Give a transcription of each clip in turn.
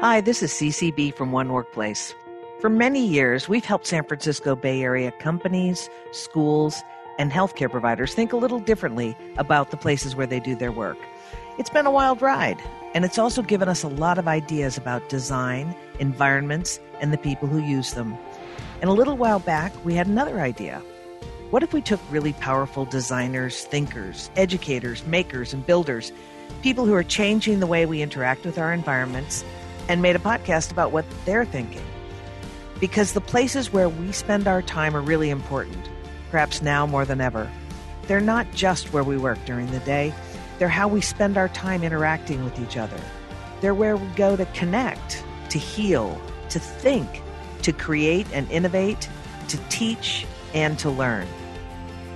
Hi, this is CCB from One Workplace. For many years, we've helped San Francisco Bay Area companies, schools, and healthcare providers think a little differently about the places where they do their work. It's been a wild ride, and it's also given us a lot of ideas about design, environments, and the people who use them. And a little while back, we had another idea. What if we took really powerful designers, thinkers, educators, makers, and builders, people who are changing the way we interact with our environments, and made a podcast about what they're thinking? Because the places where we spend our time are really important, perhaps now more than ever. They're not just where we work during the day, they're how we spend our time interacting with each other. They're where we go to connect, to heal, to think, to create and innovate, to teach, and to learn.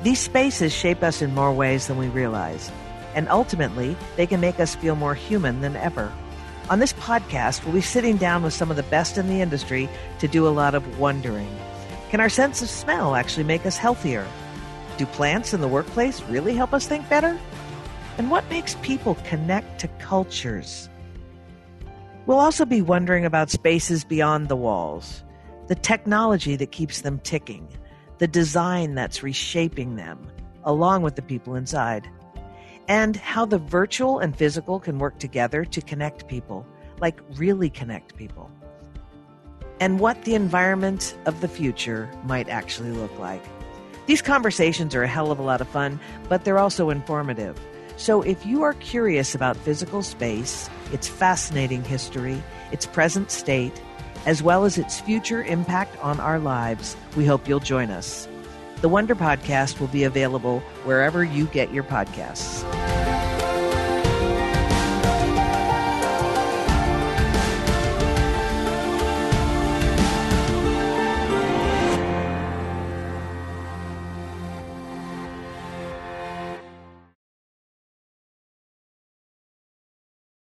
These spaces shape us in more ways than we realize, and ultimately, they can make us feel more human than ever. On this podcast, we'll be sitting down with some of the best in the industry to do a lot of wondering. Can our sense of smell actually make us healthier? Do plants in the workplace really help us think better? And what makes people connect to cultures? We'll also be wondering about spaces beyond the walls, the technology that keeps them ticking, the design that's reshaping them, along with the people inside, and how the virtual and physical can work together to connect people, like really connect people, and what the environment of the future might actually look like. These conversations are a hell of a lot of fun, but they're also informative. So if you are curious about physical space, its fascinating history, its present state, as well as its future impact on our lives, we hope you'll join us. The Wonder Podcast will be available wherever you get your podcasts.